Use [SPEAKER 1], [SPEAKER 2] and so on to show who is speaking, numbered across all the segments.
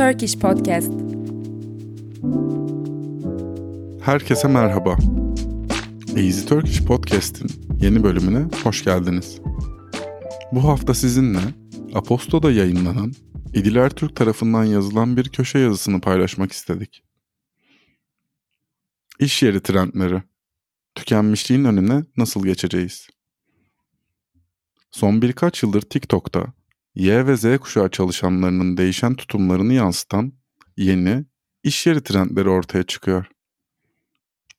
[SPEAKER 1] Turkish Podcast.
[SPEAKER 2] Herkese merhaba. Easy Turkish Podcast'in yeni bölümüne hoş geldiniz. Bu hafta sizinle Aposto'da yayınlanan İdil Ertürk tarafından yazılan bir köşe yazısını paylaşmak istedik. İş yeri trendleri. Tükenmişliğin önüne nasıl geçeceğiz? Son birkaç yıldır TikTok'ta Y ve Z kuşağı çalışanlarının değişen tutumlarını yansıtan yeni iş yeri trendleri ortaya çıkıyor.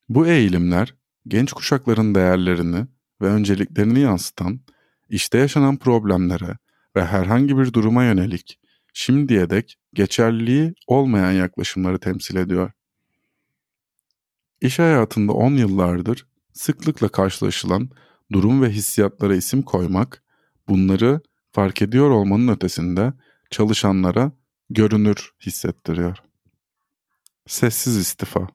[SPEAKER 2] Bu eğilimler genç kuşakların değerlerini ve önceliklerini yansıtan, işte yaşanan problemlere ve herhangi bir duruma yönelik şimdiye dek geçerliliği olmayan yaklaşımları temsil ediyor. İş hayatında 10 yıllardır sıklıkla karşılaşılan durum ve hissiyatlara isim koymak, bunları fark ediyor olmanın ötesinde çalışanlara görünür hissettiriyor. Sessiz istifa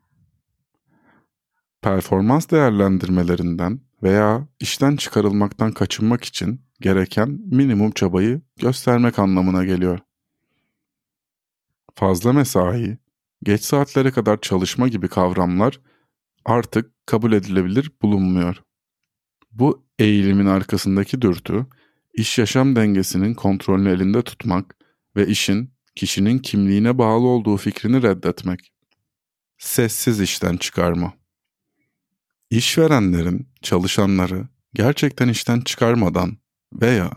[SPEAKER 2] Performans değerlendirmelerinden veya işten çıkarılmaktan kaçınmak için gereken minimum çabayı göstermek anlamına geliyor. Fazla mesai, geç saatlere kadar çalışma gibi kavramlar artık kabul edilebilir bulunmuyor. Bu eğilimin arkasındaki dürtü, iş yaşam dengesinin kontrolünü elinde tutmak ve işin kişinin kimliğine bağlı olduğu fikrini reddetmek. Sessiz işten çıkarma. İşverenlerin çalışanları gerçekten işten çıkarmadan veya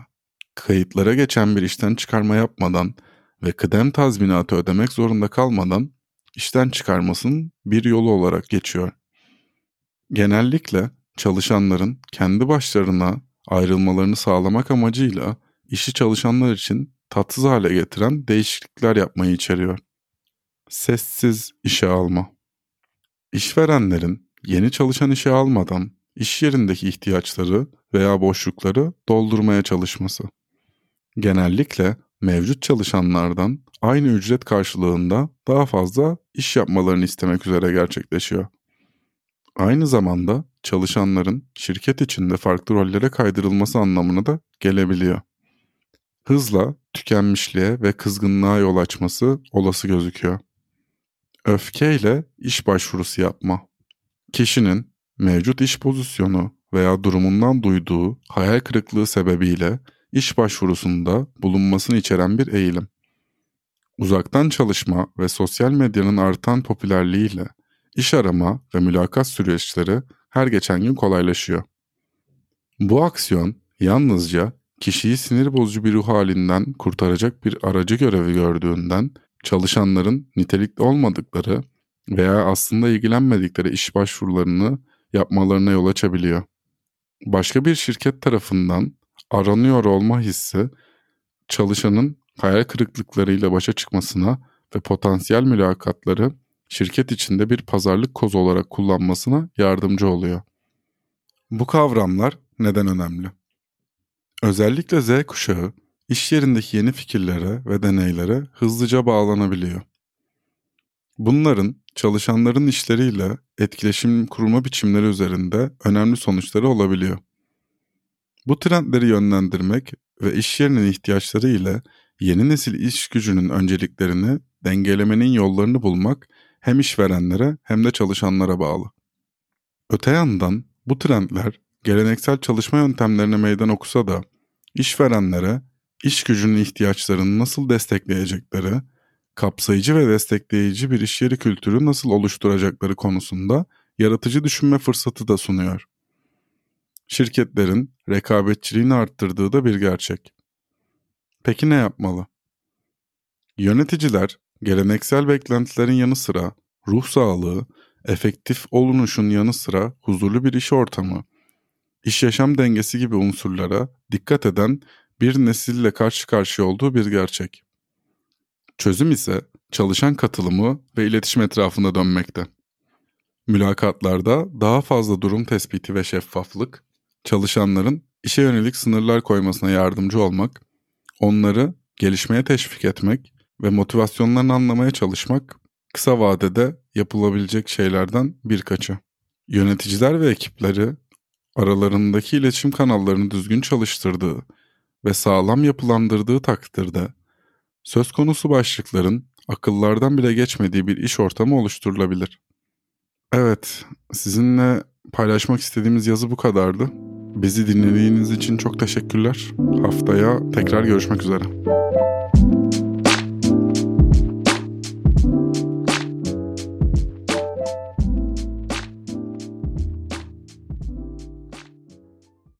[SPEAKER 2] kayıtlara geçen bir işten çıkarma yapmadan ve kıdem tazminatı ödemek zorunda kalmadan işten çıkarmasının bir yolu olarak geçiyor. Genellikle çalışanların kendi başlarına ayrılmalarını sağlamak amacıyla işi çalışanlar için tatsız hale getiren değişiklikler yapmayı içeriyor. Sessiz işe alma. İşverenlerin yeni çalışan işe almadan iş yerindeki ihtiyaçları veya boşlukları doldurmaya çalışması. Genellikle mevcut çalışanlardan aynı ücret karşılığında daha fazla iş yapmalarını istemek üzere gerçekleşiyor. Aynı zamanda çalışanların şirket içinde farklı rollere kaydırılması anlamına da gelebiliyor. Hızla tükenmişliğe ve kızgınlığa yol açması olası gözüküyor. Öfkeyle iş başvurusu yapma. Kişinin mevcut iş pozisyonu veya durumundan duyduğu hayal kırıklığı sebebiyle iş başvurusunda bulunmasını içeren bir eğilim. Uzaktan çalışma ve sosyal medyanın artan popülerliğiyle iş arama ve mülakat süreçleri her geçen gün kolaylaşıyor. Bu aksiyon yalnızca kişiyi sinir bozucu bir ruh halinden kurtaracak bir aracı görevi gördüğünden çalışanların nitelikli olmadıkları veya aslında ilgilenmedikleri iş başvurularını yapmalarına yol açabiliyor. Başka bir şirket tarafından aranıyor olma hissi çalışanın hayal kırıklıklarıyla başa çıkmasına ve potansiyel mülakatları şirket içinde bir pazarlık kozu olarak kullanmasına yardımcı oluyor. Bu kavramlar neden önemli? Özellikle Z kuşağı iş yerindeki yeni fikirlere ve deneylere hızlıca bağlanabiliyor. Bunların çalışanların işleriyle etkileşim kurma biçimleri üzerinde önemli sonuçları olabiliyor. Bu trendleri yönlendirmek ve iş yerinin ihtiyaçları ile yeni nesil iş gücünün önceliklerini dengelemenin yollarını bulmak hem işverenlere hem de çalışanlara bağlı. Öte yandan bu trendler geleneksel çalışma yöntemlerine meydan okusa da işverenlere iş gücünün ihtiyaçlarını nasıl destekleyecekleri kapsayıcı ve destekleyici bir iş yeri kültürü nasıl oluşturacakları konusunda yaratıcı düşünme fırsatı da sunuyor. Şirketlerin rekabetçiliğini arttırdığı da bir gerçek. Peki ne yapmalı? Yöneticiler geleneksel beklentilerin yanı sıra ruh sağlığı, efektif olunuşun yanı sıra huzurlu bir iş ortamı, iş yaşam dengesi gibi unsurlara dikkat eden bir nesille karşı karşıya olduğu bir gerçek. Çözüm ise çalışan katılımı ve iletişim etrafında dönmekte. Mülakatlarda daha fazla durum tespiti ve şeffaflık, çalışanların işe yönelik sınırlar koymasına yardımcı olmak, onları gelişmeye teşvik etmek ve motivasyonlarını anlamaya çalışmak kısa vadede yapılabilecek şeylerden birkaçı. Yöneticiler ve ekipleri aralarındaki iletişim kanallarını düzgün çalıştırdığı ve sağlam yapılandırdığı takdirde söz konusu başlıkların akıllardan bile geçmediği bir iş ortamı oluşturulabilir. Evet, sizinle paylaşmak istediğimiz yazı bu kadardı. Bizi dinlediğiniz için çok teşekkürler. Haftaya tekrar görüşmek üzere.